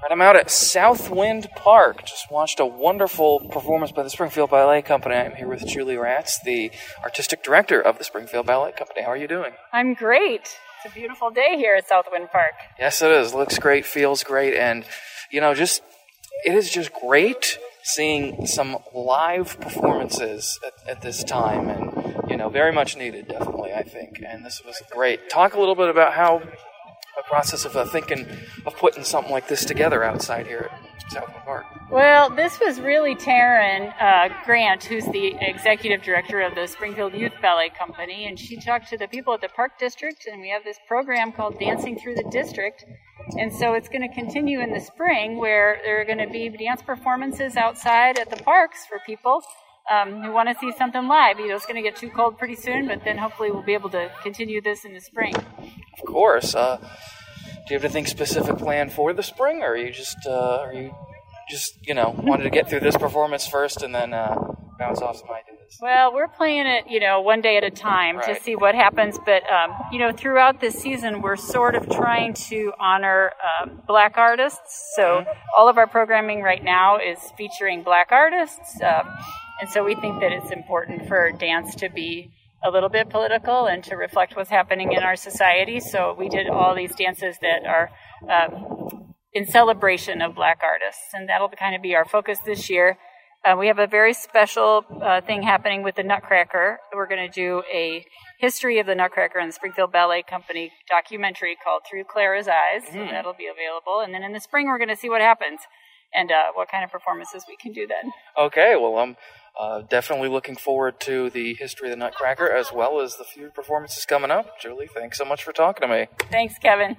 Right, I'm out at Southwind Park. Just watched a wonderful performance by the Springfield Ballet Company. I'm here with Julie Ratz, the artistic director of the Springfield Ballet Company. How are you doing? I'm great. It's a beautiful day here at Southwind Park. Yes, it is. Looks great, feels great, and you know, just it is just great seeing some live performances at, at this time, and you know, very much needed, definitely. I think, and this was great. Talk a little bit about how process of uh, thinking of putting something like this together outside here at Southwind Park. Well, this was really Taryn uh, Grant, who's the executive director of the Springfield Youth Ballet Company, and she talked to the people at the Park District, and we have this program called Dancing Through the District. And so it's going to continue in the spring where there are going to be dance performances outside at the parks for people um, who want to see something live. You know, it's going to get too cold pretty soon, but then hopefully we'll be able to continue this in the spring. Of course. Uh, do you have anything specific planned for the spring, or are you just uh, are you just you know wanted to get through this performance first and then uh, bounce off some ideas? Well, we're playing it, you know, one day at a time Right. to see what happens. But um, you know, throughout this season, we're sort of trying to honor um, Black artists. So all of our programming right now is featuring Black artists, um, and so we think that it's important for dance to be a little bit political and to reflect what's happening in our society. So we did all these dances that are. Um, in celebration of black artists, and that'll kind of be our focus this year. Uh, we have a very special uh, thing happening with the Nutcracker. We're going to do a history of the Nutcracker and the Springfield Ballet Company documentary called Through Clara's Eyes. So that'll be available. And then in the spring, we're going to see what happens and uh, what kind of performances we can do then. Okay, well, I'm uh, definitely looking forward to the history of the Nutcracker as well as the few performances coming up. Julie, thanks so much for talking to me. Thanks, Kevin.